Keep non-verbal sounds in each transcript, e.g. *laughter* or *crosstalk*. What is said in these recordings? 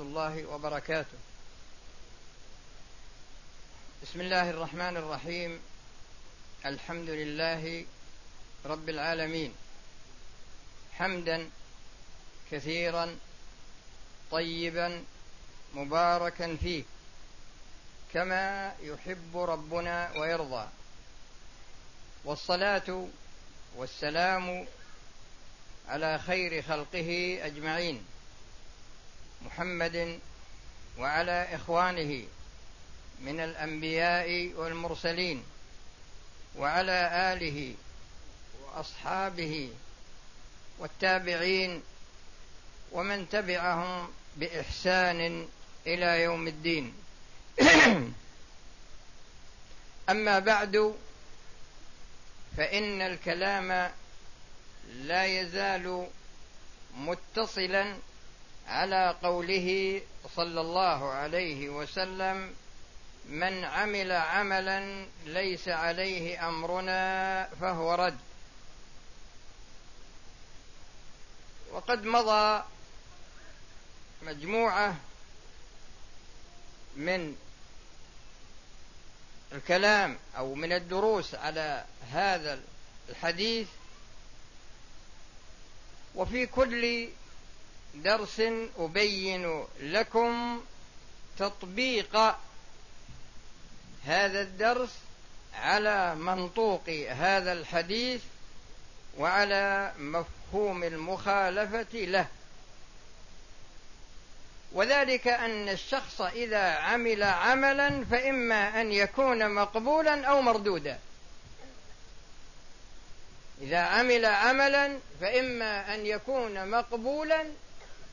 الله وبركاته. بسم الله الرحمن الرحيم. الحمد لله رب العالمين. حمدا كثيرا طيبا مباركا فيه. كما يحب ربنا ويرضى. والصلاة والسلام على خير خلقه أجمعين. محمد وعلى إخوانه من الأنبياء والمرسلين وعلى آله وأصحابه والتابعين ومن تبعهم بإحسان إلى يوم الدين. *clears throat* أما بعد فإن الكلام لا يزال متصلا على قوله صلى الله عليه وسلم من عمل عملا ليس عليه أمرنا فهو رد. وقد مضى مجموعة من الكلام أو من الدروس على هذا الحديث وفي كل درس أبين لكم تطبيق هذا الدرس على منطوق هذا الحديث وعلى مفهوم المخالفة له. وذلك أن الشخص إذا عمل عملا فإما أن يكون مقبولا أو مردودا. إذا عمل عملا فإما أن يكون مقبولا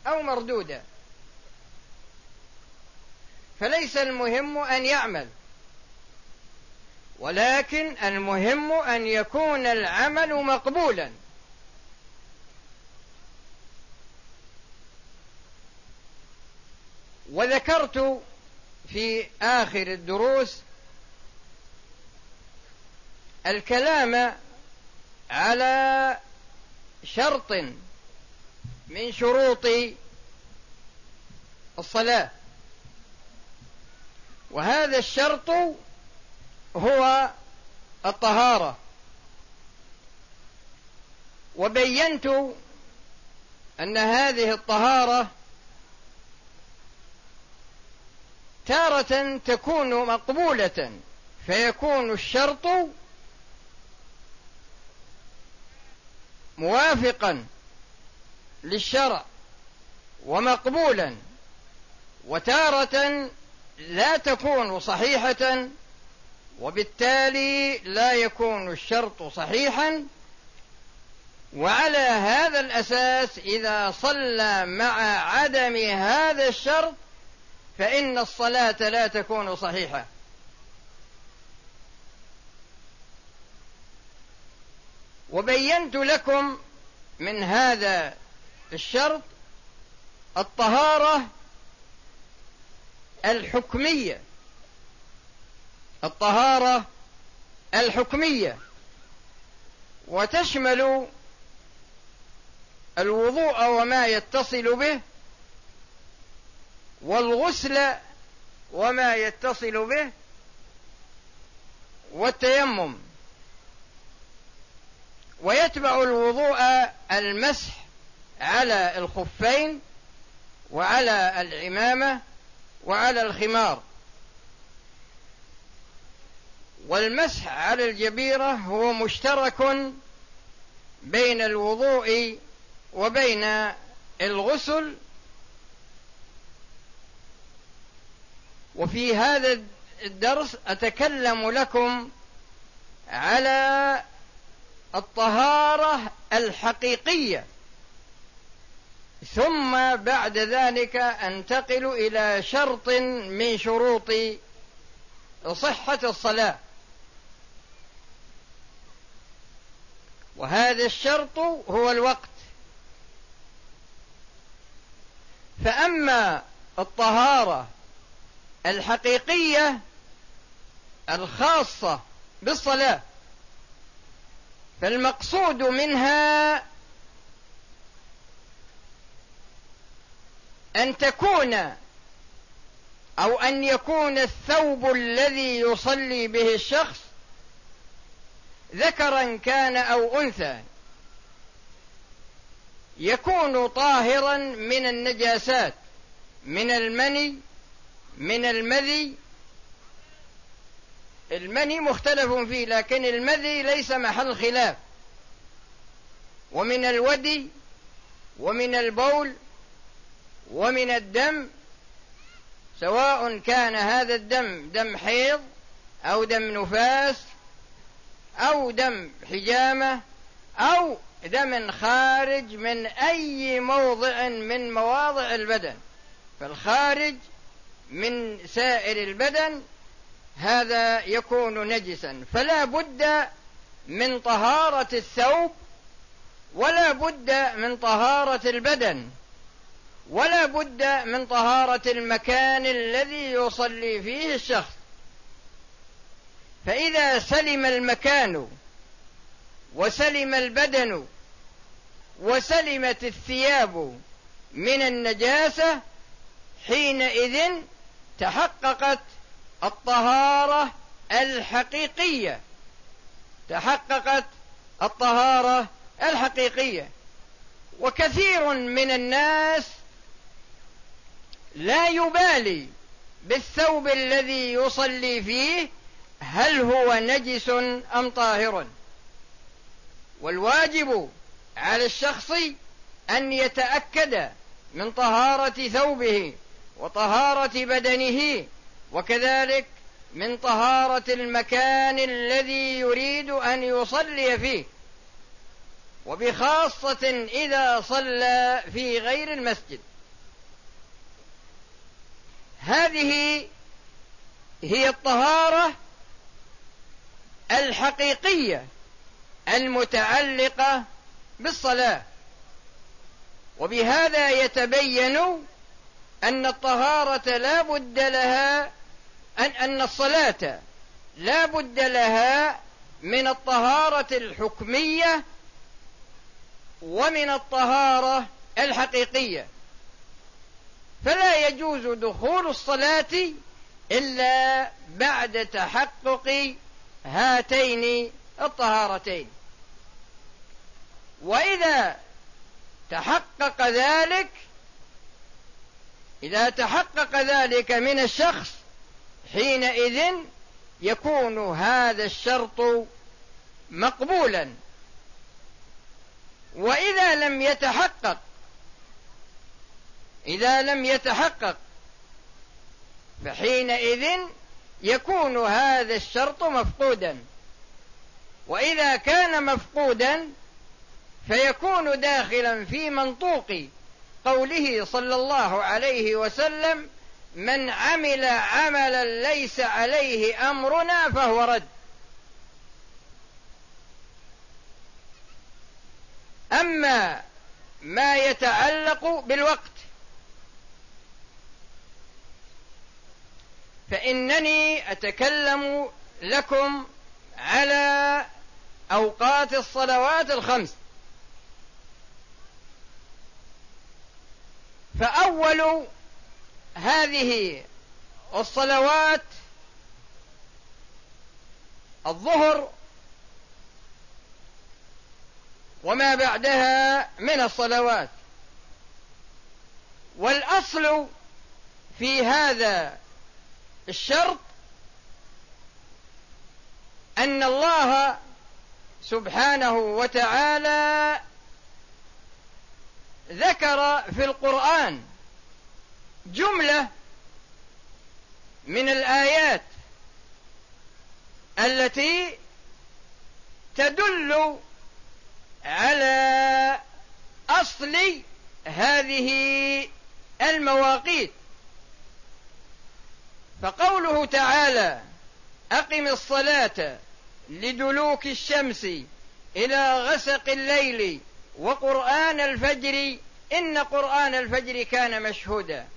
أو مردودا فليس المهم أن يعمل ولكن المهم أن يكون العمل مقبولا. وذكرت في آخر الدروس الكلام على شرط من شروط الصلاة. وهذا الشرط هو الطهارة. وبينت أن هذه الطهارة تارة تكون مقبولة فيكون الشرط موافقا. للشرع ومقبولا وتارة لا تكون صحيحة وبالتالي لا يكون الشرط صحيحا. وعلى هذا الأساس إذا صلى مع عدم هذا الشرط فإن الصلاة لا تكون صحيحة. وبينت لكم من هذا الشرط الطهارة الحكمية. الطهارة الحكمية. وتشمل الوضوء وما يتصل به والغسل وما يتصل به والتيمم. ويتبع الوضوء المسح. على الخفين وعلى العمامة وعلى الخمار. والمسح على الجبيرة هو مشترك بين الوضوء وبين الغسل. وفي هذا الدرس أتكلم لكم على الطهارة الحقيقية. ثم بعد ذلك أنتقل إلى شرط من شروط صحة الصلاة. وهذا الشرط هو الوقت. فأما الطهارة الحقيقية الخاصة بالصلاة فالمقصود منها أن تكون أو أن يكون الثوب الذي يصلي به الشخص ذكرا كان أو أنثى يكون طاهرا من النجاسات من المني من المذي. المني مختلف فيه لكن المذي ليس محل خلاف. ومن الودي ومن البول ومن الدم سواء كان هذا الدم دم حيض أو دم نفاس أو دم حجامة أو دم خارج من أي موضع من مواضع البدن. فالخارج من سائر البدن هذا يكون نجسا. فلا بد من طهارة الثوب ولا بد من طهارة البدن. ولا بد من طهارة المكان الذي يصلي فيه الشخص. فإذا سلم المكان وسلم البدن وسلمت الثياب من النجاسة حينئذ تحققت الطهارة الحقيقية. تحققت الطهارة الحقيقية. وكثير من الناس لا يبالي بالثوب الذي يصلي فيه هل هو نجس أم طاهر. والواجب على الشخص أن يتأكد من طهارة ثوبه وطهارة بدنه وكذلك من طهارة المكان الذي يريد أن يصلي فيه. وبخاصة إذا صلى في غير المسجد. هذه هي الطهارة الحقيقية المتعلقة بالصلاة. وبهذا يتبين أن الطهارة لا بد لها ان أن الصلاة لا بد لها من الطهارة الحكمية ومن الطهارة الحقيقية. فلا يجوز دخول الصلاة إلا بعد تحقق هاتين الطهارتين. وإذا تحقق ذلك إذا تحقق ذلك من الشخص حينئذ يكون هذا الشرط مقبولا. وإذا لم يتحقق إذا لم يتحقق فحينئذ يكون هذا الشرط مفقودا. وإذا كان مفقودا فيكون داخلا في منطوق قوله صلى الله عليه وسلم من عمل عملا ليس عليه أمرنا فهو رد أما ما يتعلق بالوقت فإنني أتكلم لكم على أوقات الصلوات الخمس. فأول هذه الصلوات الظهر وما بعدها من الصلوات. والأصل في هذا الشرط أن الله سبحانه وتعالى ذكر في القرآن جملة من الآيات التي تدل على أصل هذه المواقيت. فقوله تعالى أقم الصلاة لدلوك الشمس إلى غسق الليل وقرآن الفجر إن قرآن الفجر كان مشهودا.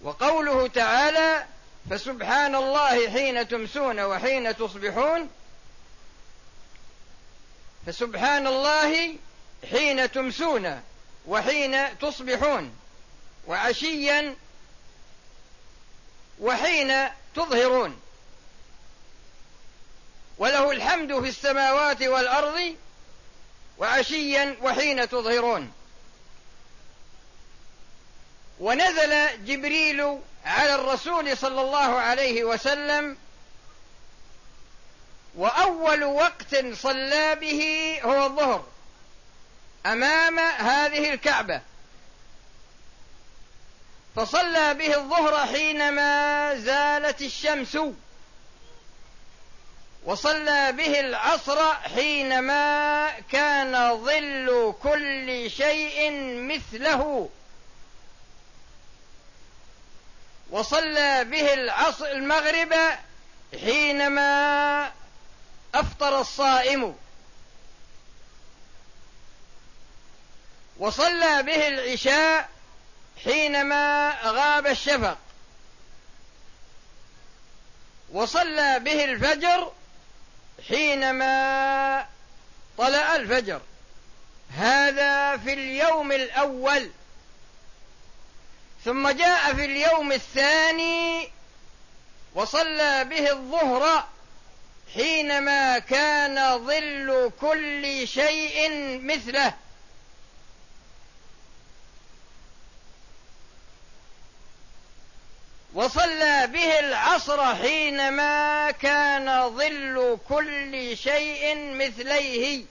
وقوله تعالى فسبحان الله حين تمسون وحين تصبحون. فسبحان الله حين تمسون وحين تصبحون. وعشيا وحين تظهرون. وله الحمد في السماوات والأرض وعشيا وحين تظهرون. ونزل جبريل على الرسول صلى الله عليه وسلم وأول وقت صلى به هو الظهر أمام هذه الكعبة. فصلى به الظهر حينما زالت الشمس وصلى به العصر حينما كان ظل كل شيء مثله. وصلى به العصر المغرب حينما أفطر الصائم. وصلى به العشاء حينما غاب الشفق وصلى به الفجر حينما طلع الفجر. هذا في اليوم الأول. ثم جاء في اليوم الثاني وصلى به الظهر حينما كان ظل كل شيء مثله. وصلى به العصر حينما كان ظل كل شيء مثليه.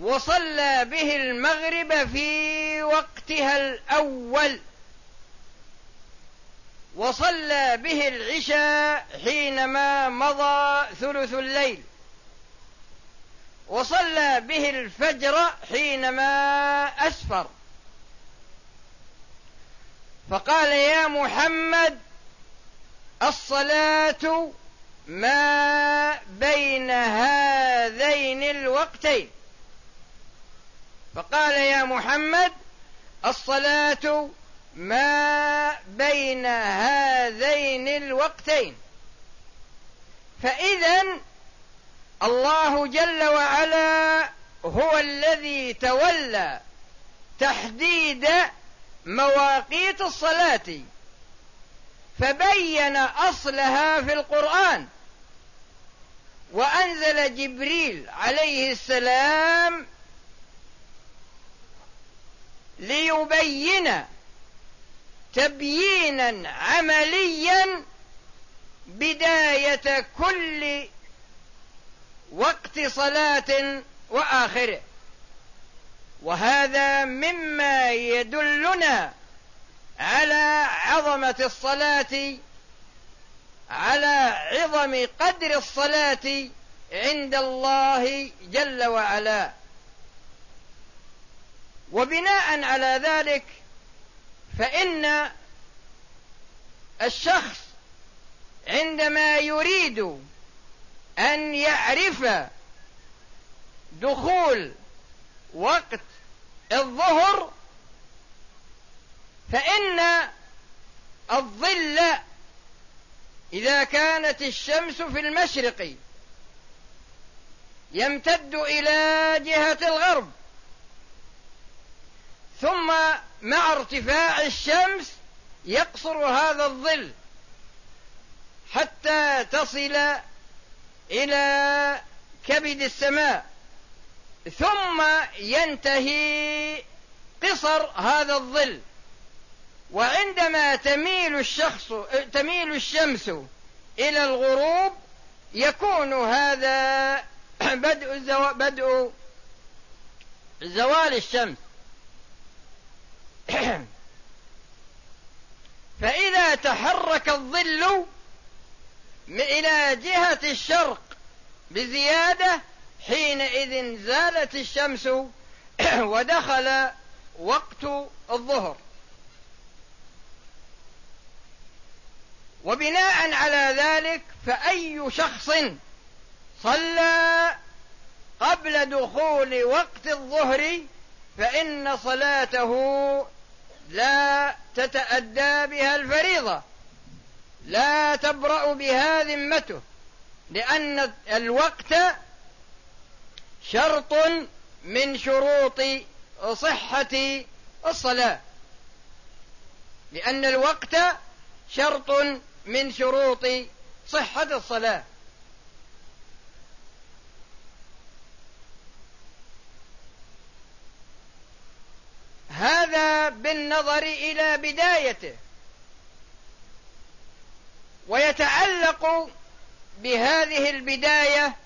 وصلى به المغرب في وقتها الأول. وصلى به العشاء حينما مضى ثلث الليل. وصلى به الفجر حينما أسفر. فقال يا محمد الصلاة ما بين هذين الوقتين. فقال يا محمد الصلاة ما بين هذين الوقتين. فاذا الله جل وعلا هو الذي تولى تحديد مواقيت الصلاة فبين أصلها في القرآن. وأنزل جبريل عليه السلام ليبين تبيينا عمليا بداية كل وقت صلاة وآخره. وهذا مما يدلنا على عظمة الصلاة على عظم قدر الصلاة عند الله جل وعلا. وبناء على ذلك فإن الشخص عندما يريد أن يعرف دخول وقت الظهر فإن الظل إذا كانت الشمس في المشرق يمتد إلى جهة الغرب ثم مع ارتفاع الشمس يقصر هذا الظل حتى تصل إلى كبد السماء. ثم ينتهي قصر هذا الظل. وعندما تميل الشخص تميل الشمس إلى الغروب يكون هذا *clears throat* بدء بدء زوال الشمس. *clears throat* فإذا تحرك الظل إلى جهة الشرق بزيادة حينئذ زالت الشمس *clears throat* ودخل وقت الظهر. وبناء على ذلك فأي شخص صلى قبل دخول وقت الظهر فإن صلاته لا تتأدى بها الفريضة لا تبرأ بها ذمته لأن الوقت شرط من شروط صحة الصلاة. لأن الوقت شرط من شروط صحة الصلاة. هذا بالنظر إلى بدايته. ويتعلق بهذه البداية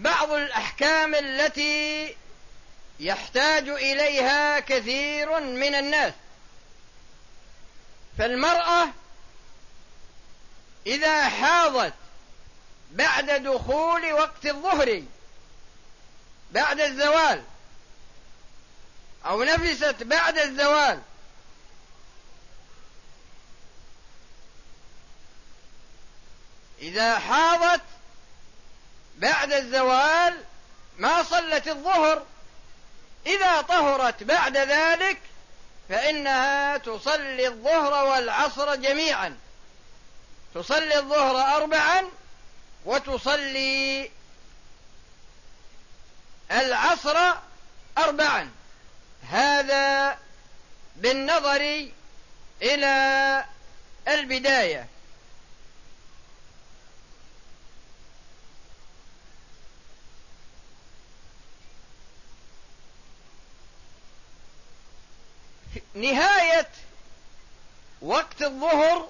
بعض الأحكام التي يحتاج إليها كثير من الناس. فالمرأة إذا حاضت بعد دخول وقت الظهر بعد الزوال أو نفست بعد الزوال إذا حاضت بعد الزوال ما صلت الظهر. إذا طهرت بعد ذلك فإنها تصلي الظهر والعصر جميعا. تصلي الظهر أربعا وتصلي العصر أربعا. هذا بالنظر إلى البداية. نهاية وقت الظهر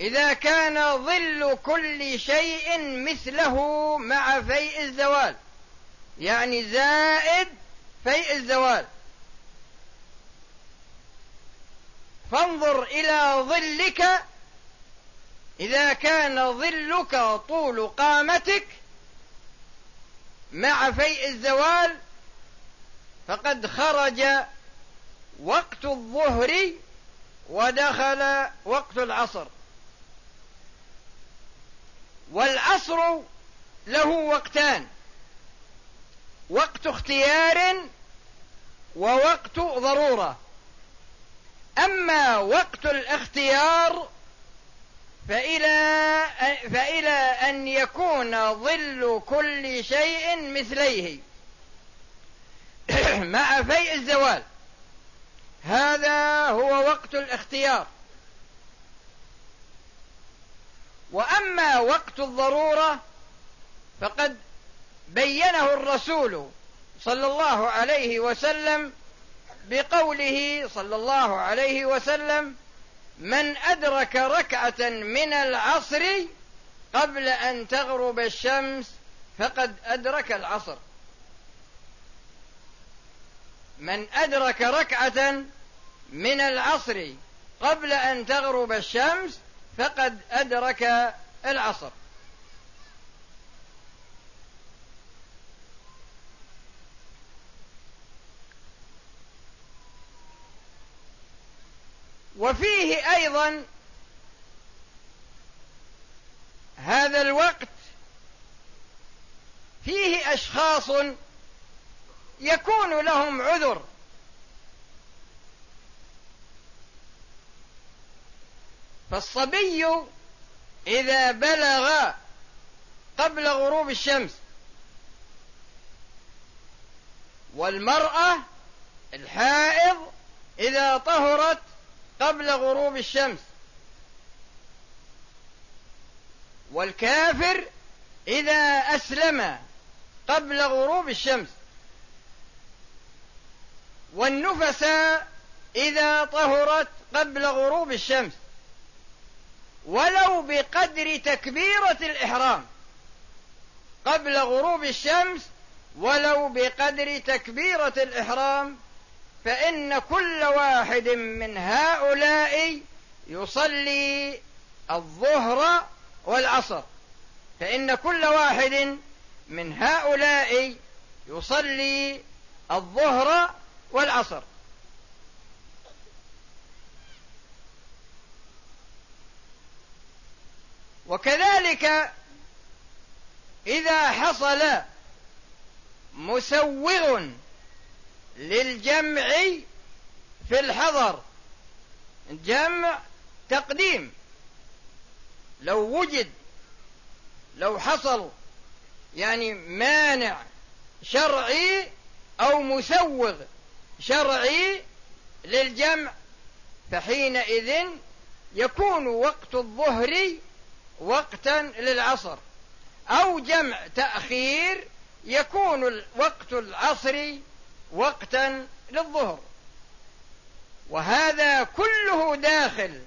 إذا كان ظل كل شيء مثله مع فيء الزوال. يعني زائد فيء الزوال. فانظر إلى ظلك إذا كان ظلك طول قامتك مع فيء الزوال فقد خرج وقت الظهر ودخل وقت العصر. والعصر له وقتان وقت اختيار ووقت ضرورة. أما وقت الاختيار فإلى فإلى أن يكون ظل كل شيء مثليه. *clears throat* مع فيء الزوال. هذا هو وقت الاختيار. وأما وقت الضرورة فقد بينه الرسول صلى الله عليه وسلم بقوله صلى الله عليه وسلم من أدرك ركعة من العصر قبل أن تغرب الشمس فقد أدرك العصر. من أدرك ركعة من العصر قبل أن تغرب الشمس فقد أدرك العصر. وفيه أيضا هذا الوقت فيه أشخاص يكون لهم عذر. فالصبي إذا بلغ قبل غروب الشمس والمرأة الحائض إذا طهرت قبل غروب الشمس والكافر إذا أسلم قبل غروب الشمس والنفساء إذا طهرت قبل غروب الشمس ولو بقدر تكبيرة الإحرام قبل غروب الشمس ولو بقدر تكبيرة الإحرام فإن كل واحد من هؤلاء يصلي الظهر والعصر. فإن كل واحد من هؤلاء يصلي الظهر والعصر. وكذلك إذا حصل مسوغ للجمع في الحضر جمع تقديم. لو وجد لو حصل يعني مانع شرعي أو مسوغ شرعي للجمع فحينئذ يكون وقت الظهر وقتا للعصر. أو جمع تأخير يكون وقت العصر وقتا للظهر. وهذا كله داخل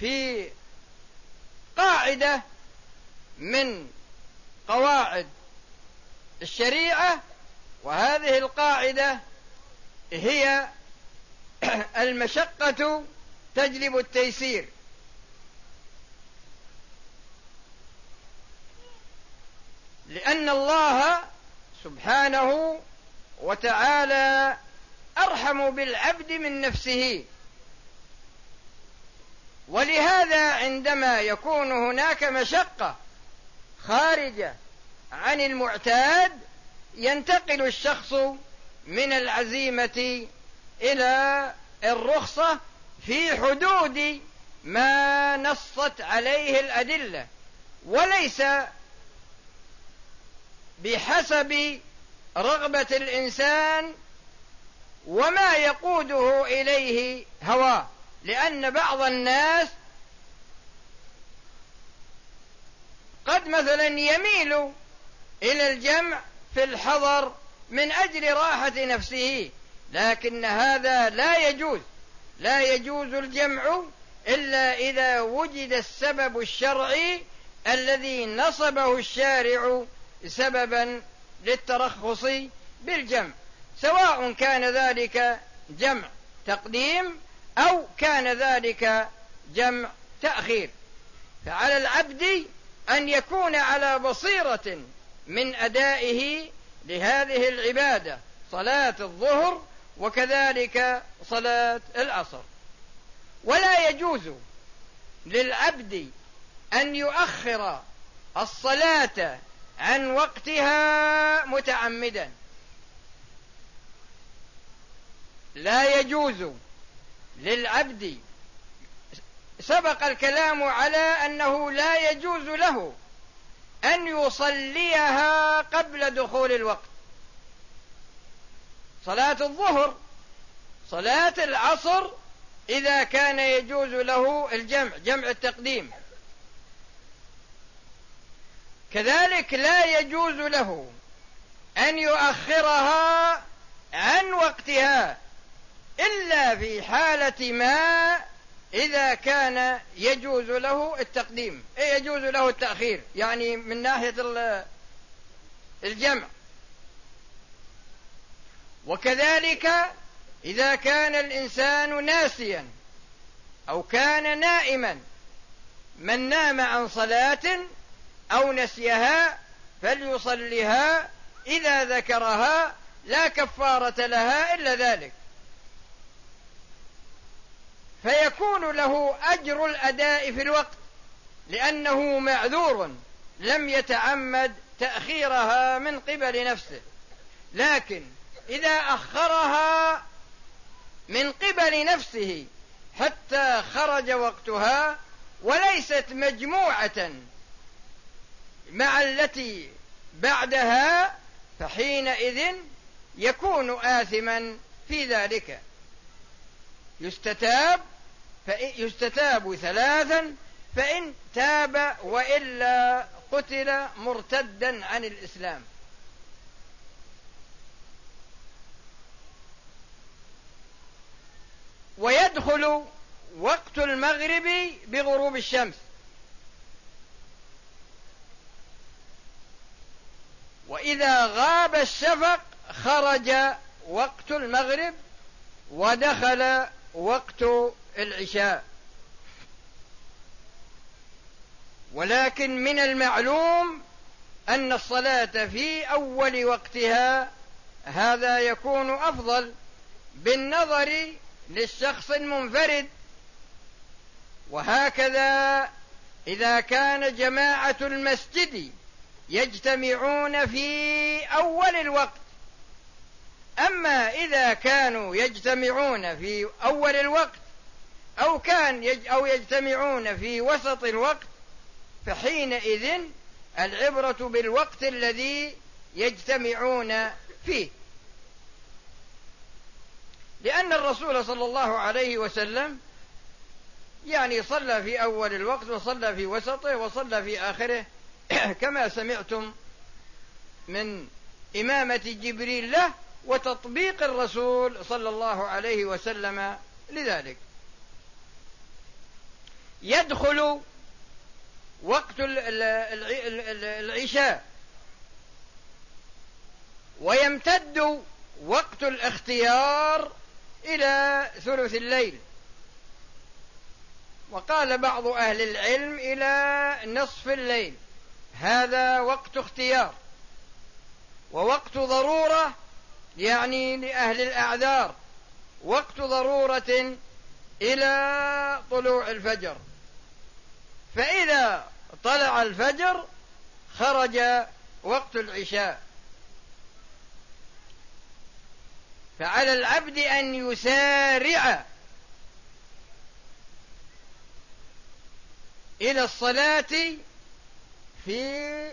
في قاعدة من قواعد الشريعة وهذه القاعدة هي *clears throat* المشقة تجلب التيسير. لأن الله سبحانه وتعالى أرحم بالعبد من نفسه. ولهذا عندما يكون هناك مشقة خارجة عن المعتاد ينتقل الشخص من العزيمة إلى الرخصة في حدود ما نصت عليه الأدلة وليس بحسب رغبة الإنسان وما يقوده إليه هواه لأن بعض الناس قد مثلا يميل إلى الجمع في الحضر من أجل راحة نفسه لكن هذا لا يجوز. لا يجوز الجمع إلا إذا وجد السبب الشرعي الذي نصبه الشارع سببا للترخص بالجمع سواء كان ذلك جمع تقديم أو كان ذلك جمع تأخير. فعلى العبد أن يكون على بصيرة من أدائه لهذه العبادة صلاة الظهر وكذلك صلاة العصر. ولا يجوز للعبد أن يؤخر الصلاة عن وقتها متعمدا. لا يجوز للعبد سبق الكلام على أنه لا يجوز له أن يصليها قبل دخول الوقت. صلاة الظهر صلاة العصر إذا كان يجوز له الجمع جمع التقديم. كذلك لا يجوز له أن يؤخرها عن وقتها إلا في حالة ما إذا كان يجوز له التقديم. اي يجوز له التأخير؟ يعني من ناحية الجمع. وكذلك إذا كان الإنسان ناسيا أو كان نائما من نام عن صلاة أو نسيها فليصلها إذا ذكرها لا كفارة لها إلا ذلك. فيكون له أجر الأداء في الوقت لأنه معذور لم يتعمد تأخيرها من قبل نفسه. لكن إذا أخرها من قبل نفسه حتى خرج وقتها وليست مجموعة مع التي بعدها فحينئذ يكون آثما في ذلك. يستتاب يستتاب ثلاثا فإن تاب وإلا قتل مرتدا عن الإسلام. ويدخل وقت المغرب بغروب الشمس. وإذا غاب الشفق خرج وقت المغرب ودخل وقت العشاء. ولكن من المعلوم أن الصلاة في أول وقتها هذا يكون أفضل بالنظر للشخص المنفرد. وهكذا إذا كان جماعة المسجد يجتمعون في أول الوقت. أما إذا كانوا يجتمعون في أول الوقت أو كان يج أو يجتمعون في وسط الوقت فحينئذ العبرة بالوقت الذي يجتمعون فيه. لأن الرسول صلى الله عليه وسلم يعني صلى في أول الوقت وصلى في وسطه وصلى في آخره *clears throat* كما سمعتم من إمامة جبريل له وتطبيق الرسول صلى الله عليه وسلم لذلك. يدخل وقت العشاء ويمتد وقت الاختيار إلى ثلث الليل. وقال بعض أهل العلم إلى نصف الليل. هذا وقت اختيار. ووقت ضرورة يعني لأهل الأعذار. وقت ضرورة إلى طلوع الفجر. فإذا طلع الفجر خرج وقت العشاء. فعلى العبد أن يسارع إلى الصلاة في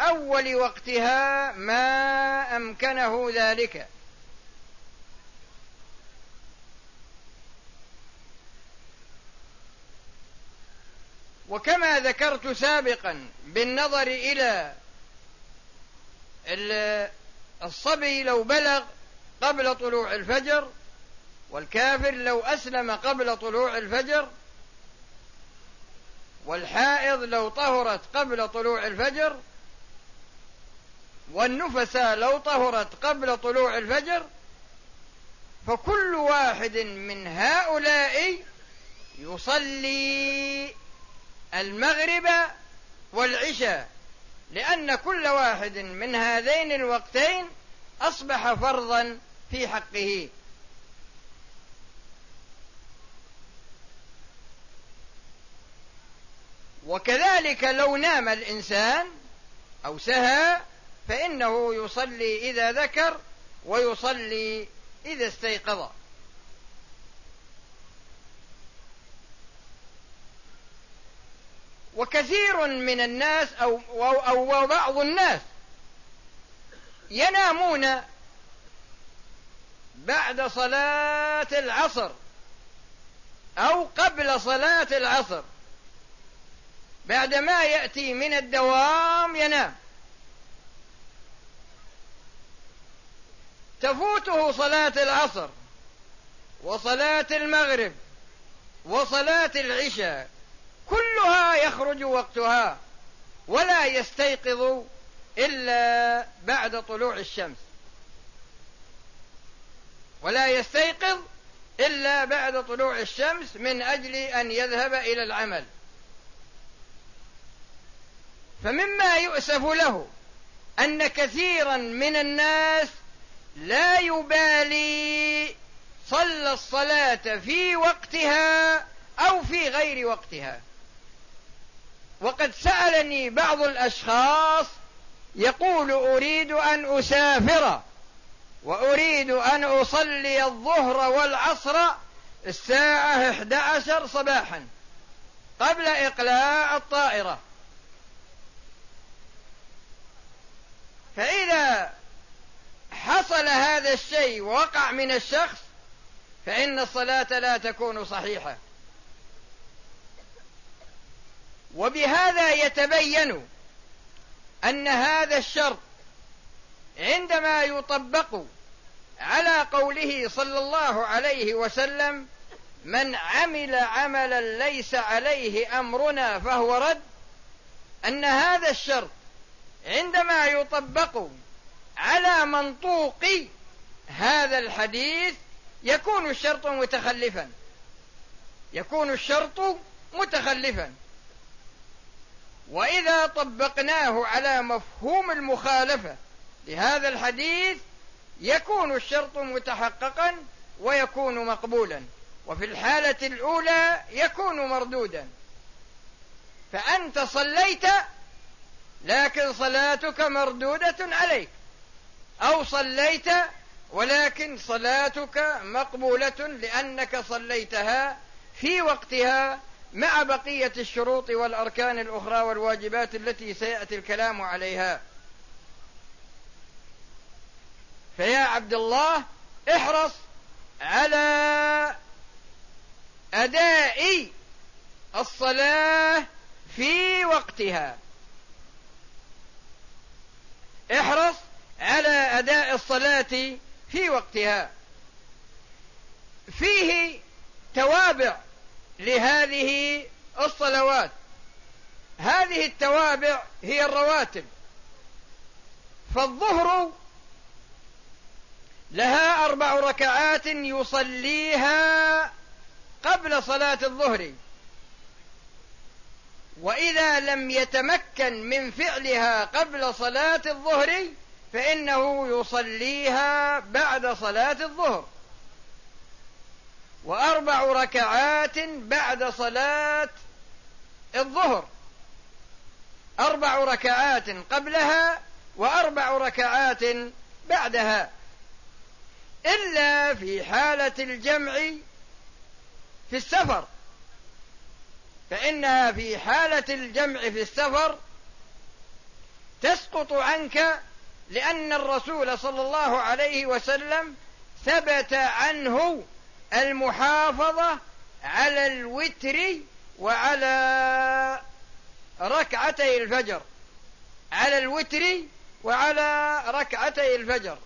أول وقتها ما أمكنه ذلك. وكما ذكرت سابقا بالنظر إلى الصبي لو بلغ قبل طلوع الفجر والكافر لو أسلم قبل طلوع الفجر والحائض لو طهرت قبل طلوع الفجر والنفساء لو طهرت قبل طلوع الفجر فكل واحد من هؤلاء يصلي المغرب والعشاء لأن كل واحد من هذين الوقتين أصبح فرضا في حقه. وكذلك لو نام الإنسان أو سهى فإنه يصلي إذا ذكر ويصلي إذا استيقظ. وكثير من الناس أو, أو, أو بعض الناس ينامون بعد صلاة العصر أو قبل صلاة العصر. بعدما يأتي من الدوام ينام. تفوته صلاة العصر وصلاة المغرب وصلاة العشاء كلها يخرج وقتها ولا يستيقظ إلا بعد طلوع الشمس. ولا يستيقظ إلا بعد طلوع الشمس من أجل أن يذهب إلى العمل. فمما يؤسف له أن كثيرا من الناس لا يبالي صلى الصلاة في وقتها أو في غير وقتها. وقد سألني بعض الأشخاص يقول أريد أن أسافر وأريد أن أصلي الظهر والعصر الساعة 11 صباحا قبل إقلاع الطائرة. فإذا حصل هذا الشيء وقع من الشخص فإن الصلاة لا تكون صحيحة. وبهذا يتبين أن هذا الشرط عندما يطبق على قوله صلى الله عليه وسلم من عمل عملا ليس عليه أمرنا فهو رد. أن هذا الشرط عندما يطبق على منطوق هذا الحديث يكون الشرط متخلفا. يكون الشرط متخلفا. وإذا طبقناه على مفهوم المخالفة لهذا الحديث يكون الشرط متحققا ويكون مقبولا. وفي الحالة الأولى يكون مردودا. فأنت صليت لكن صلاتك مردودة عليك. أو صليت ولكن صلاتك مقبولة لأنك صليتها في وقتها مع بقية الشروط والأركان الأخرى والواجبات التي سيأتي الكلام عليها. فيا عبد الله احرص على أداء الصلاة في وقتها. احرص على أداء الصلاة في وقتها. فيه توابع لهذه الصلوات. هذه التوابع هي الرواتب. فالظهر لها أربع ركعات يصليها قبل صلاة الظهر. وإذا لم يتمكن من فعلها قبل صلاة الظهر فإنه يصليها بعد صلاة الظهر. وأربع ركعات بعد صلاة الظهر. أربع ركعات قبلها وأربع ركعات بعدها. إلا في حالة الجمع في السفر. فإنها في حالة الجمع في السفر تسقط عنك لأن الرسول صلى الله عليه وسلم ثبت عنه المحافظة على الوتر وعلى ركعتي الفجر. على الوتر وعلى ركعتي الفجر.